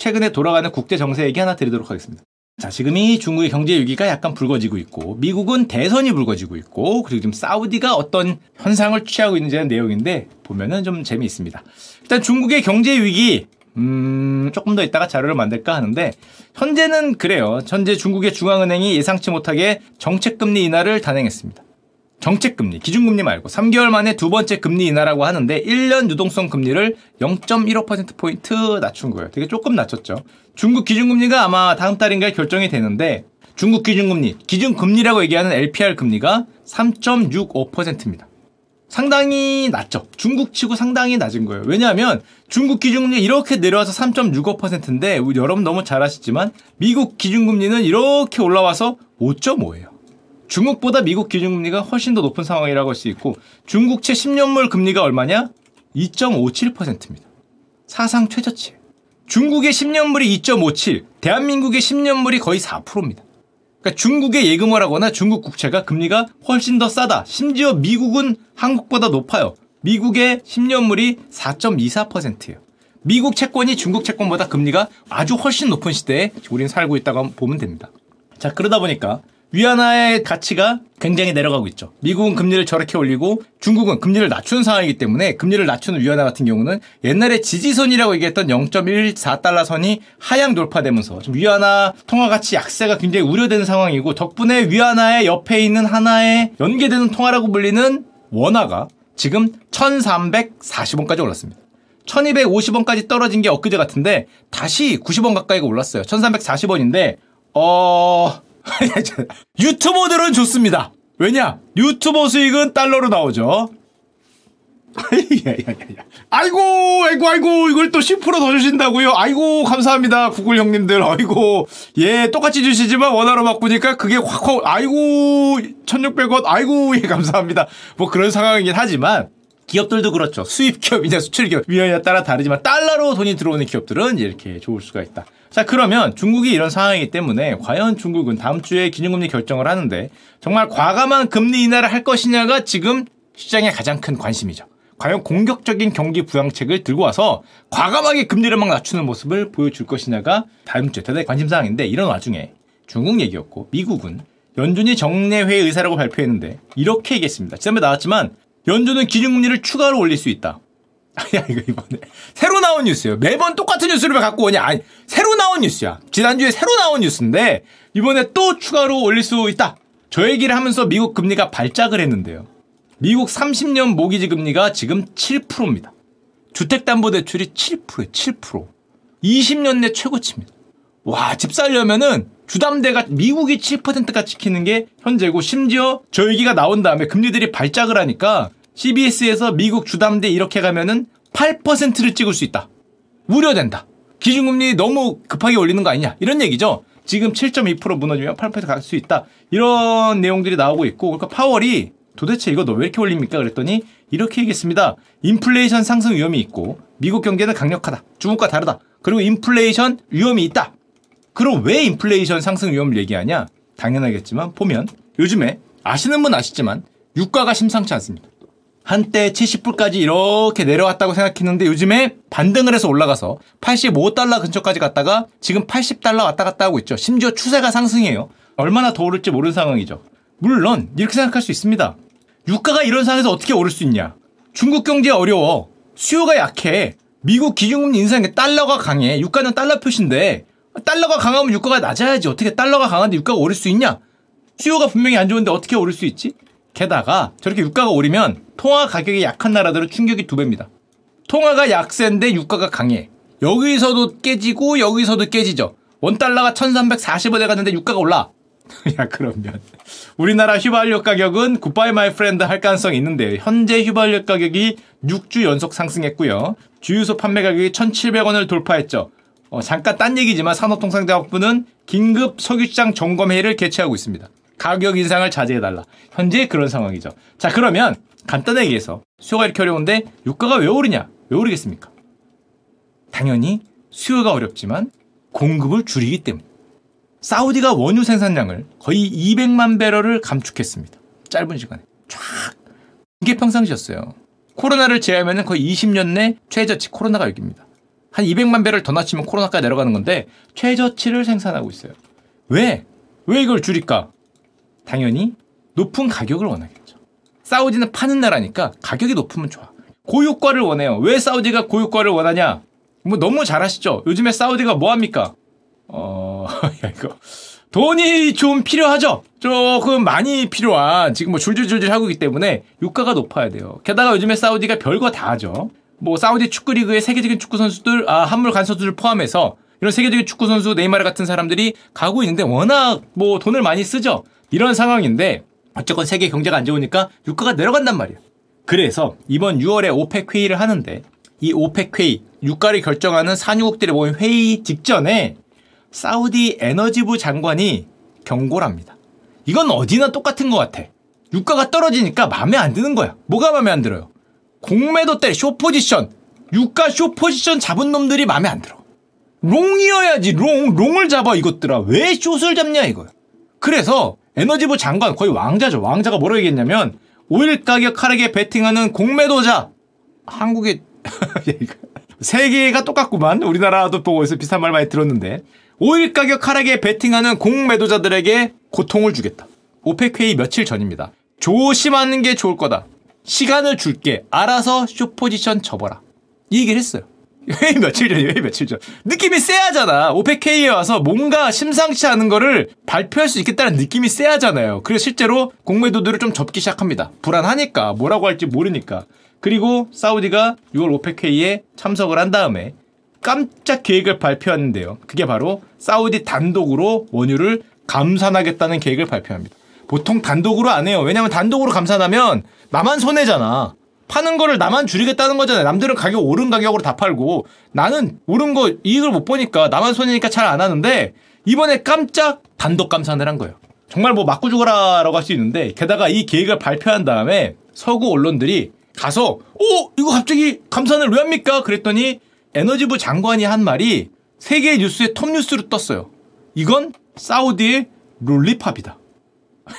최근에 돌아가는 국제 정세 얘기 하나 드리도록 하겠습니다. 자, 지금 이 중국의 경제 위기가 약간 불거지고 있고, 미국은 대선이 불거지고 있고, 그리고 지금 사우디가 어떤 현상을 취하고 있는지 하는 내용인데, 보면은 좀 재미있습니다. 일단 중국의 경제 위기, 음, 조금 더 이따가 자료를 만들까 하는데, 현재는 그래요. 현재 중국의 중앙은행이 예상치 못하게 정책금리 인하를 단행했습니다. 정책금리, 기준금리 말고 3개월 만에 두 번째 금리 인하라고 하는데 1년 유동성 금리를 0.15%포인트 낮춘 거예요. 되게 조금 낮췄죠. 중국 기준금리가 아마 다음 달인가에 결정이 되는데 중국 기준금리, 기준금리라고 얘기하는 LPR 금리가 3.65%입니다. 상당히 낮죠. 중국 치고 상당히 낮은 거예요. 왜냐하면 중국 기준금리 이렇게 내려와서 3.65%인데 여러분 너무 잘 아시지만 미국 기준금리는 이렇게 올라와서 5.5예요. 중국보다 미국 기준금리가 훨씬 더 높은 상황이라고 할 수 있고 중국채 10년물 금리가 얼마냐? 2.57%입니다. 사상 최저치예요. 중국의 10년물이 2.57, 대한민국의 10년물이 거의 4%입니다. 그러니까 중국의 예금을 하거나 중국 국채가 금리가 훨씬 더 싸다. 심지어 미국은 한국보다 높아요. 미국의 10년물이 4.24%예요. 미국 채권이 중국 채권보다 금리가 아주 훨씬 높은 시대에 우리는 살고 있다고 보면 됩니다. 자, 그러다 보니까 위안화의 가치가 굉장히 내려가고 있죠. 미국은 금리를 저렇게 올리고 중국은 금리를 낮추는 상황이기 때문에 금리를 낮추는 위안화 같은 경우는 옛날에 지지선이라고 얘기했던 0.14달러 선이 하향 돌파되면서 좀 위안화 통화 가치 약세가 굉장히 우려되는 상황이고 덕분에 위안화의 옆에 있는 하나의 연계되는 통화라고 불리는 원화가 지금 1340원까지 올랐습니다. 1250원까지 떨어진 게 엊그제 같은데 다시 90원 가까이가 올랐어요. 1340원인데 어... 유튜버들은 좋습니다. 왜냐? 유튜버 수익은 달러로 나오죠. 아이고, 아이고, 아이고, 이걸 또 10%더 주신다고요? 아이고, 감사합니다. 구글 형님들. 아이고, 예, 똑같이 주시지만 원화로 바꾸니까 그게 확, 확, 아이고, 1600원. 아이고, 예, 감사합니다. 뭐 그런 상황이긴 하지만, 기업들도 그렇죠. 수입 기업이냐 수출 기업 위원에 따라 다르지만 달러로 돈이 들어오는 기업들은 이렇게 좋을 수가 있다. 자 그러면 중국이 이런 상황이기 때문에 과연 중국은 다음 주에 기준금리 결정을 하는데 정말 과감한 금리 인하를 할 것이냐가 지금 시장의 가장 큰 관심이죠. 과연 공격적인 경기 부양책을 들고 와서 과감하게 금리를 막 낮추는 모습을 보여줄 것이냐가 다음 주에 대단히 관심사항인데 이런 와중에 중국 얘기였고 미국은 연준이 정례회 의사라고 발표했는데 이렇게 얘기했습니다. 지난번에 나왔지만 연준은 기준금리를 추가로 올릴 수 있다. 야 이거 이번에 새로 나온 뉴스예요. 매번 똑같은 뉴스를 왜 갖고 오냐? 아니 새로 나온 뉴스야. 지난주에 새로 나온 뉴스인데 이번에 또 추가로 올릴 수 있다. 저 얘기를 하면서 미국 금리가 발작을 했는데요. 미국 30년 모기지 금리가 지금 7%입니다. 주택담보대출이 7%예요. 7%. 20년 내 최고치입니다. 와, 집 살려면은 주담대가 미국이 7%가 지키는 게 현재고 심지어 저 얘기가 나온 다음에 금리들이 발작을 하니까 CBS에서 미국 주담대 이렇게 가면은 8%를 찍을 수 있다. 우려된다. 기준금리 너무 급하게 올리는 거 아니냐. 이런 얘기죠. 지금 7.2% 무너지면 8%갈 수 있다. 이런 내용들이 나오고 있고 그러니까 파월이 도대체 이거 너 왜 이렇게 올립니까? 그랬더니 이렇게 얘기했습니다. 인플레이션 상승 위험이 있고 미국 경제는 강력하다. 중국과 다르다. 그리고 인플레이션 위험이 있다. 그럼 왜 인플레이션 상승 위험을 얘기하냐? 당연하겠지만 보면 요즘에 아시는 분 아시지만 유가가 심상치 않습니다. 한때 70불까지 이렇게 내려왔다고 생각했는데 요즘에 반등을 해서 올라가서 85달러 근처까지 갔다가 지금 80달러 왔다 갔다 하고 있죠. 심지어 추세가 상승해요. 얼마나 더 오를지 모르는 상황이죠. 물론 이렇게 생각할 수 있습니다. 유가가 이런 상황에서 어떻게 오를 수 있냐? 중국 경제 어려워. 수요가 약해. 미국 기준금리 인상에 달러가 강해. 유가는 달러 표시인데 달러가 강하면 유가가 낮아야지. 어떻게 달러가 강한데 유가가 오를 수 있냐? 수요가 분명히 안 좋은데 어떻게 오를 수 있지? 게다가 저렇게 유가가 오르면 통화 가격이 약한 나라들은 충격이 두 배입니다. 통화가 약세인데 유가가 강해. 여기서도 깨지고 여기서도 깨지죠. 원달러가 1340원에 갔는데 유가가 올라. 야 그러면 우리나라 휘발유 가격은 goodbye my friend 할 가능성이 있는데 현재 휘발유 가격이 6주 연속 상승했고요. 주유소 판매 가격이 1,700원을 돌파했죠. 어, 잠깐 딴 얘기지만 산업통상자원부는 긴급 석유시장 점검회의를 개최하고 있습니다. 가격 인상을 자제해달라. 현재 그런 상황이죠. 자, 그러면 간단하게 얘기해서 수요가 이렇게 어려운데 유가가 왜 오르냐? 왜 오르겠습니까? 당연히 수요가 어렵지만 공급을 줄이기 때문에. 사우디가 원유 생산량을 거의 200만 배럴을 감축했습니다. 짧은 시간에. 쫙. 이게 평상시였어요. 코로나를 제외하면 거의 20년 내 최저치 코로나가 여기입니다. 한 200만 배를 더 낮추면 코로나까지 내려가는 건데 최저치를 생산하고 있어요. 왜? 왜 이걸 줄일까? 당연히 높은 가격을 원하겠죠. 사우디는 파는 나라니까 가격이 높으면 좋아. 고유가를 원해요. 왜 사우디가 고유가를 원하냐? 뭐 너무 잘 아시죠? 요즘에 사우디가 뭐 합니까? 어, 야, 이거. 돈이 좀 필요하죠? 조금 많이 필요한, 지금 뭐 줄줄줄줄 하고 있기 때문에 유가가 높아야 돼요. 게다가 요즘에 사우디가 별거 다 하죠. 뭐 사우디 축구리그의 세계적인 축구 선수들, 아, 한물 간 선수들 포함해서 이런 세계적인 축구 선수 네이마르 같은 사람들이 가고 있는데 워낙 뭐 돈을 많이 쓰죠. 이런 상황인데 어쨌건 세계 경제가 안 좋으니까 유가가 내려간단 말이에요. 그래서 이번 6월에 OPEC 회의를 하는데 이 OPEC 회의, 유가를 결정하는 산유국들의 모임 회의 직전에 사우디 에너지부 장관이 경고를 합니다. 이건 어디나 똑같은 것 같아. 유가가 떨어지니까 마음에 안 드는 거야. 뭐가 마음에 안 들어요? 공매도 때 short position, 유가 short position 잡은 놈들이 마음에 안 들어. long이어야지, long, long을 잡아, 이것들아. 왜 숏을 잡냐, 이거야. 그래서 에너지부 장관, 거의 왕자죠. 왕자가 뭐라고 얘기했냐면, 오일 가격 하락에 베팅하는 공매도자. 한국의, 세계가 똑같구만. 우리나라도 보고 있어. 비슷한 말 많이 들었는데. 오일 가격 하락에 베팅하는 공매도자들에게 고통을 주겠다. OPEC 회의 며칠 전입니다. 조심하는 게 좋을 거다. 시간을 줄게. 알아서 short position 접어라. 이 얘기를 했어요. 회의 며칠 전이에요, 회의 며칠 전. 느낌이 쎄하잖아. 오펙회의에 와서 뭔가 심상치 않은 거를 발표할 수 있겠다는 느낌이 쎄하잖아요. 그래서 실제로 공매도들을 좀 접기 시작합니다. 불안하니까, 뭐라고 할지 모르니까. 그리고 사우디가 6월 오펙회의에 참석을 한 다음에 깜짝 계획을 발표하는데요. 그게 바로 사우디 단독으로 원유를 감산하겠다는 계획을 발표합니다. 보통 단독으로 안 해요. 왜냐면 단독으로 감산하면 나만 손해잖아. 파는 거를 나만 줄이겠다는 거잖아요. 남들은 가격 오른 가격으로 다 팔고 나는 오른 거 이익을 못 보니까 나만 손해니까 잘 안 하는데 이번에 깜짝 단독 감산을 한 거예요. 정말 뭐 맞고 죽어라라고 할 수 있는데 게다가 이 계획을 발표한 다음에 서구 언론들이 가서 어 이거 갑자기 감산을 왜 합니까? 그랬더니 에너지부 장관이 한 말이 세계 뉴스의 톱 뉴스로 떴어요. 이건 사우디의 롤리팝이다.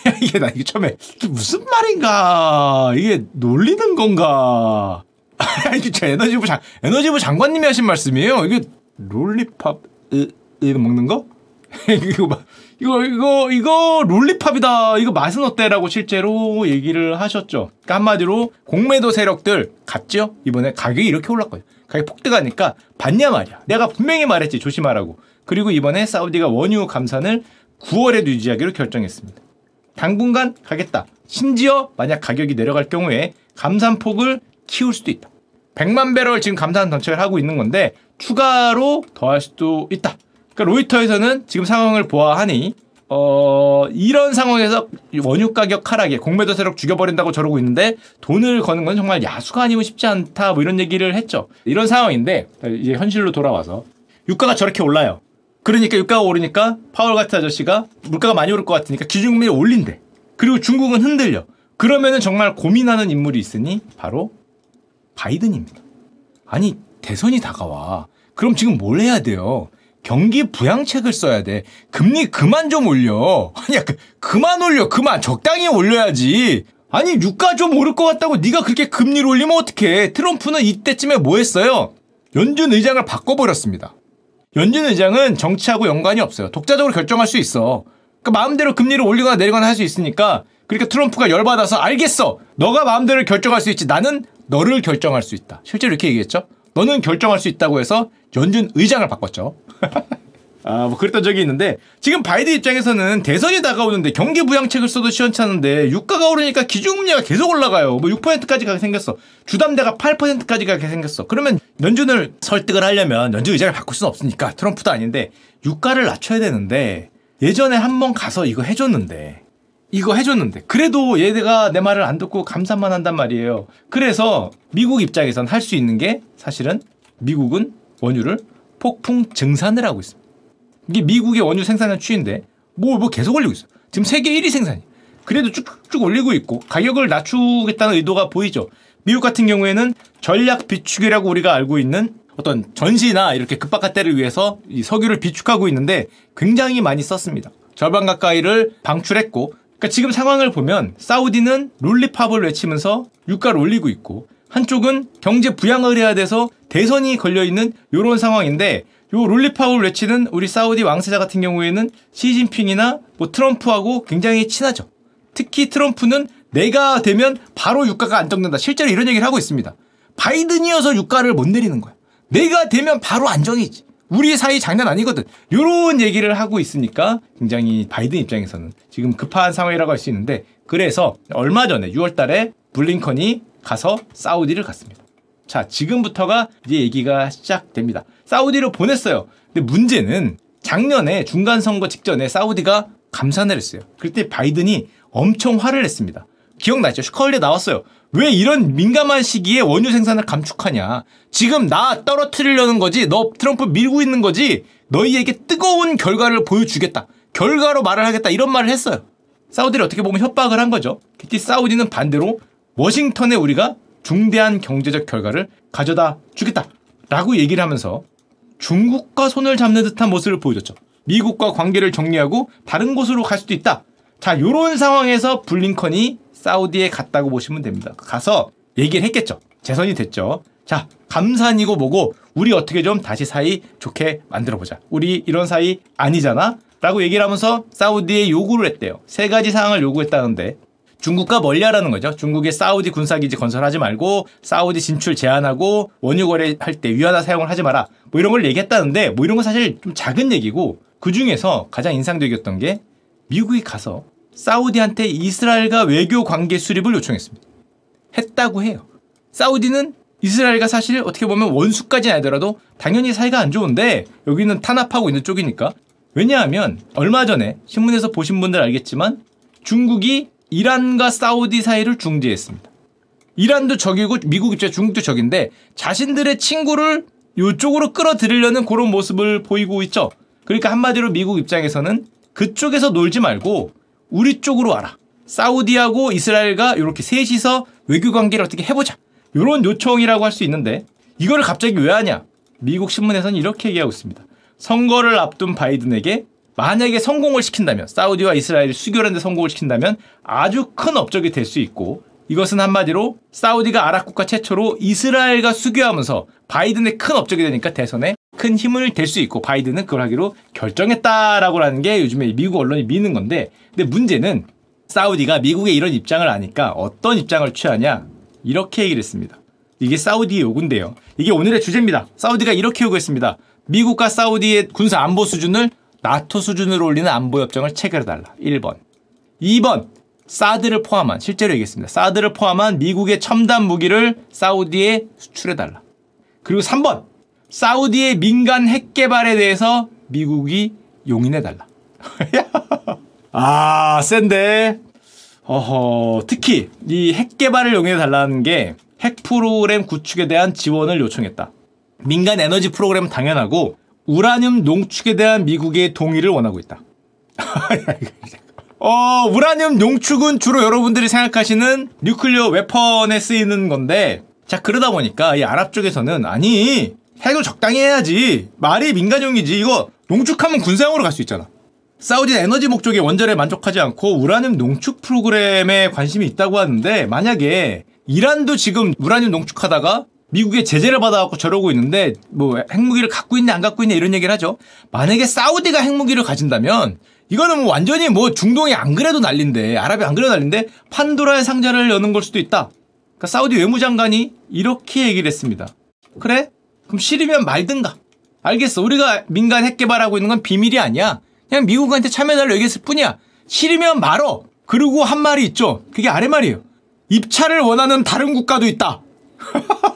이게 나 이게 처음에 이게 무슨 말인가? 이게 놀리는 건가? 이게 저 에너지부 장 에너지부 장관님이 하신 말씀이에요. 이게 롤리팝 으, 으 먹는 거? 이거 막 이거 이거 이거 롤리팝이다. 이거 맛은 어때라고 실제로 얘기를 하셨죠. 그러니까 한마디로 공매도 세력들 갔죠? 이번에 가격이 이렇게 올랐거든요. 가격 폭등하니까 봤냐 말이야. 내가 분명히 말했지. 조심하라고. 그리고 이번에 사우디가 원유 감산을 9월에 유지하기로 결정했습니다 당분간 가겠다. 심지어 만약 가격이 내려갈 경우에 감산폭을 키울 수도 있다. 100만 배럴 지금 감산 정책을 하고 있는 건데 추가로 더할 수도 있다. 그러니까 로이터에서는 지금 상황을 보아하니 어 이런 상황에서 원유 가격 하락에 공매도 세력 죽여버린다고 저러고 있는데 돈을 거는 건 정말 야수가 아니고 쉽지 않다 뭐 이런 얘기를 했죠. 이런 상황인데 이제 현실로 돌아와서 유가가 저렇게 올라요. 그러니까 유가가 오르니까 파월 같은 아저씨가 물가가 많이 오를 것 같으니까 기준금리를 올린대. 그리고 중국은 흔들려. 그러면은 정말 고민하는 인물이 있으니 바로 바이든입니다. 아니 대선이 다가와. 그럼 지금 뭘 해야 돼요? 경기 부양책을 써야 돼. 금리 그만 좀 올려. 아니 야 그, 그만 올려. 그만 적당히 올려야지. 아니 유가 좀 오를 것 같다고 네가 그렇게 금리를 올리면 어떡해. 트럼프는 이때쯤에 뭐 했어요? 연준 의장을 바꿔버렸습니다. 연준 의장은 정치하고 연관이 없어요. 독자적으로 결정할 수 있어. 그러니까 마음대로 금리를 올리거나 내리거나 할 수 있으니까 그러니까 트럼프가 열받아서 알겠어. 너가 마음대로 결정할 수 있지. 나는 너를 결정할 수 있다. 실제로 이렇게 얘기했죠. 너는 결정할 수 있다고 해서 연준 의장을 바꿨죠. 아, 뭐 그랬던 적이 있는데 지금 바이든 입장에서는 대선이 다가오는데 경기 부양책을 써도 시원찮은데 유가가 오르니까 기준금리가 계속 올라가요. 뭐 6%까지 가게 생겼어. 주담대가 8%까지 가게 생겼어. 그러면 연준을 설득을 하려면 연준 의장을 바꿀 수는 없으니까 트럼프도 아닌데 유가를 낮춰야 되는데 예전에 한 번 가서 이거 해줬는데 이거 해줬는데 그래도 얘가 내 말을 안 듣고 감산만 한단 말이에요. 그래서 미국 입장에선 할 수 있는 게 사실은 미국은 원유를 폭풍 증산을 하고 있습니다. 이게 미국의 원유 생산량 추인데 뭐, 뭐 계속 올리고 있어. 지금 세계 1위 생산이. 그래도 쭉쭉 올리고 있고 가격을 낮추겠다는 의도가 보이죠. 미국 같은 경우에는 전략 비축이라고 우리가 알고 있는 어떤 전시나 이렇게 급박한 때를 위해서 이 석유를 비축하고 있는데 굉장히 많이 썼습니다. 절반 가까이를 방출했고 그러니까 지금 상황을 보면 사우디는 롤리팝을 외치면서 유가를 올리고 있고 한쪽은 경제 부양을 해야 돼서 대선이 걸려 있는 이런 상황인데 요 롤리팝을 외치는 우리 사우디 왕세자 같은 경우에는 시진핑이나 뭐 트럼프하고 굉장히 친하죠. 특히 트럼프는 내가 되면 바로 유가가 안정된다. 실제로 이런 얘기를 하고 있습니다. 바이든이어서 유가를 못 내리는 거야. 내가 되면 바로 안정이지. 우리 사이 장난 아니거든. 요런 얘기를 하고 있으니까 굉장히 바이든 입장에서는 지금 급한 상황이라고 할 수 있는데 그래서 얼마 전에 6월 달에 블링컨이 가서 사우디를 갔습니다. 자, 지금부터가 이제 얘기가 시작됩니다. 사우디로 보냈어요. 근데 문제는 작년에 중간 선거 직전에 사우디가 감산을 했어요. 그때 바이든이 엄청 화를 냈습니다. 기억나죠? 슈컬리에 나왔어요. 왜 이런 민감한 시기에 원유 생산을 감축하냐. 지금 나 떨어뜨리려는 거지. 너 트럼프 밀고 있는 거지. 너희에게 뜨거운 결과를 보여주겠다. 결과로 말을 하겠다. 이런 말을 했어요. 사우디를 어떻게 보면 협박을 한 거죠. 그때 사우디는 반대로 워싱턴에 우리가 중대한 경제적 결과를 가져다 주겠다. 라고 얘기를 하면서 중국과 손을 잡는 듯한 모습을 보여줬죠. 미국과 관계를 정리하고 다른 곳으로 갈 수도 있다. 자, 요런 상황에서 블링컨이 사우디에 갔다고 보시면 됩니다. 가서 얘기를 했겠죠. 재선이 됐죠. 자, 감산이고 뭐고 우리 어떻게 좀 다시 사이 좋게 만들어 보자. 우리 이런 사이 아니잖아. 라고 얘기를 하면서 사우디에 요구를 했대요. 세 가지 사항을 요구했다는데 중국과 멀리하라는 거죠. 중국의 사우디 군사기지 건설하지 말고 사우디 진출 제한하고 원유 거래할 때 위안화 사용을 하지 마라. 뭐 이런 걸 얘기했다는데 뭐 이런 건 사실 좀 작은 얘기고 그 중에서 가장 인상적이었던 게 미국이 가서 사우디한테 이스라엘과 외교 관계 수립을 요청했습니다. 했다고 해요. 사우디는 이스라엘과 사실 어떻게 보면 원수까지는 아니더라도 당연히 사이가 안 좋은데 여기는 탄압하고 있는 쪽이니까 왜냐하면 얼마 전에 신문에서 보신 분들 알겠지만 중국이 이란과 사우디 사이를 중재했습니다. 이란도 적이고 미국 입장에 중국도 적인데 자신들의 친구를 이쪽으로 끌어들이려는 그런 모습을 보이고 있죠. 그러니까 한마디로 미국 입장에서는 그쪽에서 놀지 말고 우리 쪽으로 와라. 사우디하고 이스라엘과 이렇게 셋이서 외교 관계를 어떻게 해보자. 이런 요청이라고 할 수 있는데 이거를 갑자기 왜 하냐? 미국 신문에서는 이렇게 얘기하고 있습니다. 선거를 앞둔 바이든에게 만약에 성공을 시킨다면 사우디와 이스라엘이 수교하는 데 성공을 시킨다면 아주 큰 업적이 될 수 있고 이것은 한마디로 사우디가 아랍 국가 최초로 이스라엘과 수교하면서 바이든의 큰 업적이 되니까 대선에 큰 힘을 댈 수 있고 바이든은 그걸 하기로 결정했다라고 하는 게 요즘에 미국 언론이 미는 건데 근데 문제는 사우디가 미국의 이런 입장을 아니까 어떤 입장을 취하냐 이렇게 얘기를 했습니다. 이게 사우디의 요구인데요. 이게 오늘의 주제입니다. 사우디가 이렇게 요구했습니다. 미국과 사우디의 군사 안보 수준을 나토 수준으로 올리는 안보 협정을 체결해달라. 1번. 2번. 사드를 포함한 실제로 얘기했습니다. 사드를 포함한 미국의 첨단 무기를 사우디에 수출해달라. 그리고 3번. 사우디의 민간 핵 개발에 대해서 미국이 용인해달라. 아, 센데. 어허, 특히 이 핵 개발을 용인해달라는 게 핵 프로그램 구축에 대한 지원을 요청했다. 민간 에너지 프로그램 당연하고 우라늄 농축에 대한 미국의 동의를 원하고 있다. 어, 우라늄 농축은 주로 여러분들이 생각하시는 뉴클리어 웨펀에 쓰이는 건데, 자, 그러다 보니까 이 아랍 쪽에서는, 아니, 핵을 적당히 해야지. 말이 민간용이지. 이거 농축하면 군사용으로 갈 수 있잖아. 사우디 에너지 목적의 원전에 만족하지 않고 우라늄 농축 프로그램에 관심이 있다고 하는데 만약에 이란도 지금 우라늄 농축하다가 미국의 제재를 받아갖고 저러고 있는데 뭐 핵무기를 갖고 있냐 안 갖고 있냐 이런 얘기를 하죠. 만약에 사우디가 핵무기를 가진다면 이거는 뭐 완전히 뭐 중동이 안 그래도 난린데 아랍이 안 그래도 난린데 판도라의 상자를 여는 걸 수도 있다. 그러니까 사우디 외무장관이 이렇게 얘기를 했습니다. 그래? 그럼 싫으면 말든가. 알겠어. 우리가 민간 핵 개발하고 있는 건 비밀이 아니야. 그냥 미국한테 참여달라고 얘기했을 뿐이야. 싫으면 말어. 그리고 한 말이 있죠. 그게 아래 말이에요. 입찰을 원하는 다른 국가도 있다.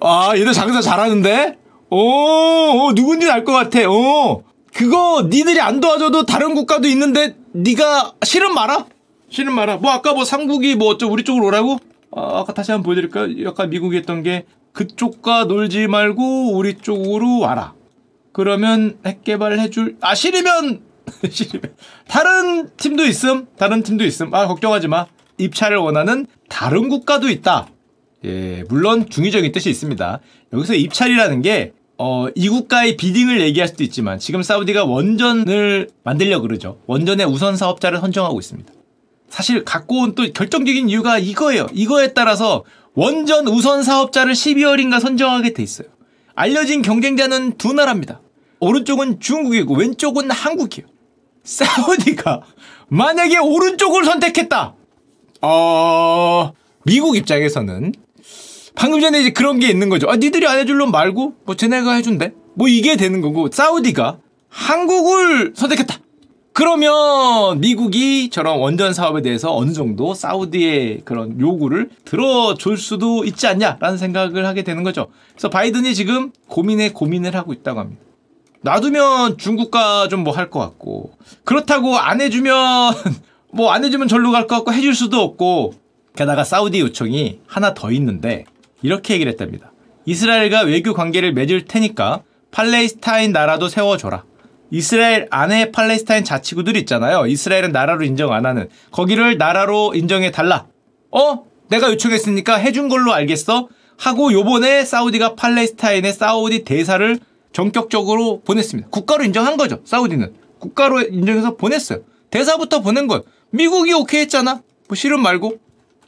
아, 얘들 장사 잘하는데? 오, 오 누군지 알 것 같아. 오, 그거 니들이 안 도와줘도 다른 국가도 있는데 니가 싫은 말아? 싫은 말아. 뭐 아까 뭐 상국이 뭐 어쩌 우리 쪽으로 오라고? 아, 아까 다시 한번 보여드릴까요? 약간 미국이 했던 게 그쪽과 놀지 말고 우리 쪽으로 와라. 그러면 핵 개발해줄 아 싫으면 싫으면 다른 팀도 있음 다른 팀도 있음 아 걱정하지 마 입찰을 원하는 다른 국가도 있다. 예 물론 중의적인 뜻이 있습니다. 여기서 입찰이라는 게 어, 이 국가의 비딩을 얘기할 수도 있지만 지금 사우디가 원전을 만들려 그러죠. 원전의 우선 사업자를 선정하고 있습니다. 사실 갖고 온 또 결정적인 이유가 이거예요. 이거에 따라서 원전 우선 사업자를 12월인가 선정하게 돼 있어요. 알려진 경쟁자는 두 나라입니다. 오른쪽은 중국이고 왼쪽은 한국이에요. 사우디가 만약에 오른쪽을 선택했다. 어, 미국 입장에서는 방금 전에 이제 그런 게 있는 거죠. 아, 니들이 안 해줄 놈 말고 뭐 쟤네가 해준대. 뭐 이게 되는 거고 사우디가 한국을 선택했다. 그러면 미국이 저런 원전 사업에 대해서 어느 정도 사우디의 그런 요구를 들어줄 수도 있지 않냐라는 생각을 하게 되는 거죠. 그래서 바이든이 지금 고민에 고민을 하고 있다고 합니다. 놔두면 중국과 좀 뭐 할 것 같고 그렇다고 안 해주면 뭐 안 해주면 절로 갈 것 같고 해줄 수도 없고 게다가 사우디 요청이 하나 더 있는데 이렇게 얘기를 했답니다. 이스라엘과 외교 관계를 맺을 테니까 팔레스타인 나라도 세워줘라. 이스라엘 안에 팔레스타인 자치구들 있잖아요. 이스라엘은 나라로 인정 안 하는. 거기를 나라로 인정해 달라. 어? 내가 요청했으니까 해준 걸로 알겠어? 하고 요번에 사우디가 팔레스타인의 사우디 대사를 전격적으로 보냈습니다. 국가로 인정한 거죠. 사우디는. 국가로 인정해서 보냈어요. 대사부터 보낸 거예요. 미국이 오케이 했잖아. 뭐 싫음 말고.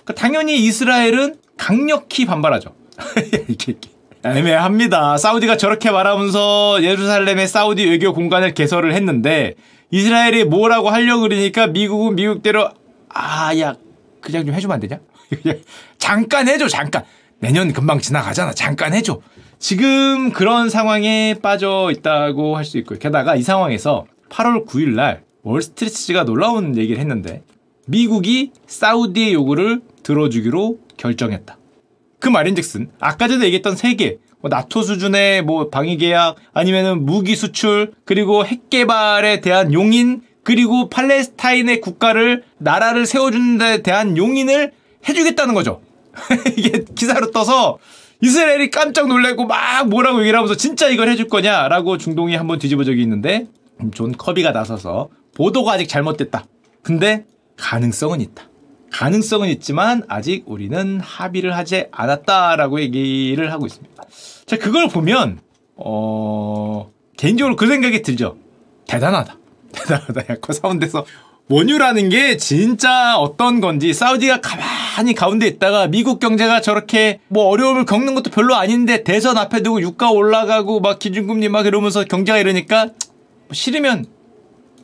그러니까 당연히 이스라엘은 강력히 반발하죠. 이렇게, 이렇게. 애매합니다. 사우디가 저렇게 말하면서 예루살렘의 사우디 외교 공간을 개설을 했는데 이스라엘이 뭐라고 하려고 그러니까 미국은 미국대로 아, 야, 그냥 좀 해주면 안 되냐? 잠깐 해줘, 잠깐. 내년 금방 지나가잖아. 잠깐 해줘. 지금 그런 상황에 빠져 있다고 할 수 있고요. 게다가 이 상황에서 8월 9일 날 월스트리트가 놀라운 얘기를 했는데 미국이 사우디의 요구를 들어주기로 결정했다. 그 말인즉슨 아까 전에 얘기했던 세 개, 뭐 나토 수준의 뭐 방위 계약 아니면은 무기 수출 그리고 핵 개발에 대한 용인 그리고 팔레스타인의 국가를 나라를 세워주는 데 대한 용인을 해주겠다는 거죠. 이게 기사로 떠서 이스라엘이 깜짝 놀래고 막 뭐라고 얘기를 하면서 진짜 이걸 해줄 거냐라고 중동이 한번 뒤집어 적이 있는데 존 커비가 나서서 보도가 아직 잘못됐다. 근데 가능성은 있다. 가능성은 있지만 아직 우리는 합의를 하지 않았다라고 얘기를 하고 있습니다. 자, 그걸 보면 어 개인적으로 그 생각이 들죠. 대단하다. 대단하다. 약간 사우디에서 원유라는 게 진짜 어떤 건지 사우디가 가만히 가운데 있다가 미국 경제가 저렇게 뭐 어려움을 겪는 것도 별로 아닌데 대선 앞에 두고 유가 올라가고 막 기준금리 막 이러면서 경제가 이러니까 뭐 싫으면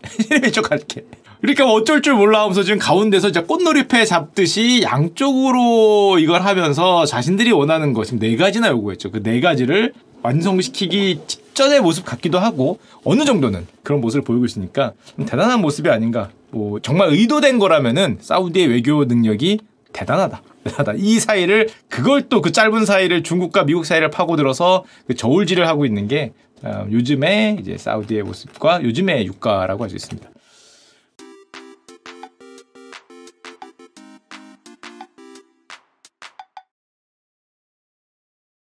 싫으면 이쪽 갈게. 그러니까 뭐 어쩔 줄 몰라 하면서 지금 가운데서 진짜 꽃놀이패 잡듯이 양쪽으로 이걸 하면서 자신들이 원하는 거 지금 네 가지나 요구했죠. 그 네 가지를 완성시키기 직전의 모습 같기도 하고 어느 정도는 그런 모습을 보이고 있으니까 대단한 모습이 아닌가. 뭐 정말 의도된 거라면은 사우디의 외교 능력이 대단하다. 대단하다. 이 사이를 그걸 또 그 짧은 사이를 중국과 미국 사이를 파고들어서 그 저울질을 하고 있는 게 어, 요즘의 이제 사우디의 모습과 요즘의 유가라고 할 수 있습니다.